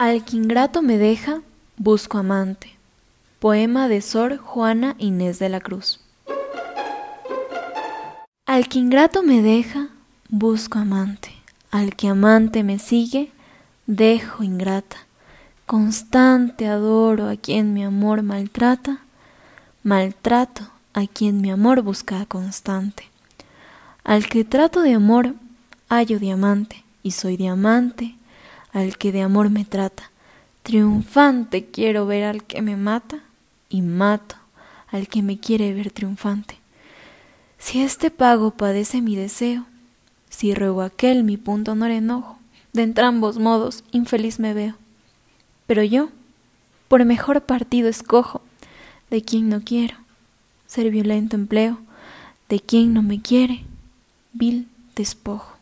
Al que ingrato me deja, busco amante. Poema de Sor Juana Inés de la Cruz. Al que ingrato me deja, busco amante. Al que amante me sigue, dejo ingrata. Constante adoro a quien mi amor maltrata, maltrato a quien mi amor busca constante. Al que trato de amor, hallo diamante, y soy diamante al que de amor me trata. Triunfante quiero ver al que me mata y mato al que me quiere ver triunfante. Si este pago padece mi deseo, si ruego aquel mi punto honor enojo, de entrambos modos infeliz me veo. Pero yo, por mejor partido escojo, de quien no quiero, ser violento empleo, de quien no me quiere, vil despojo.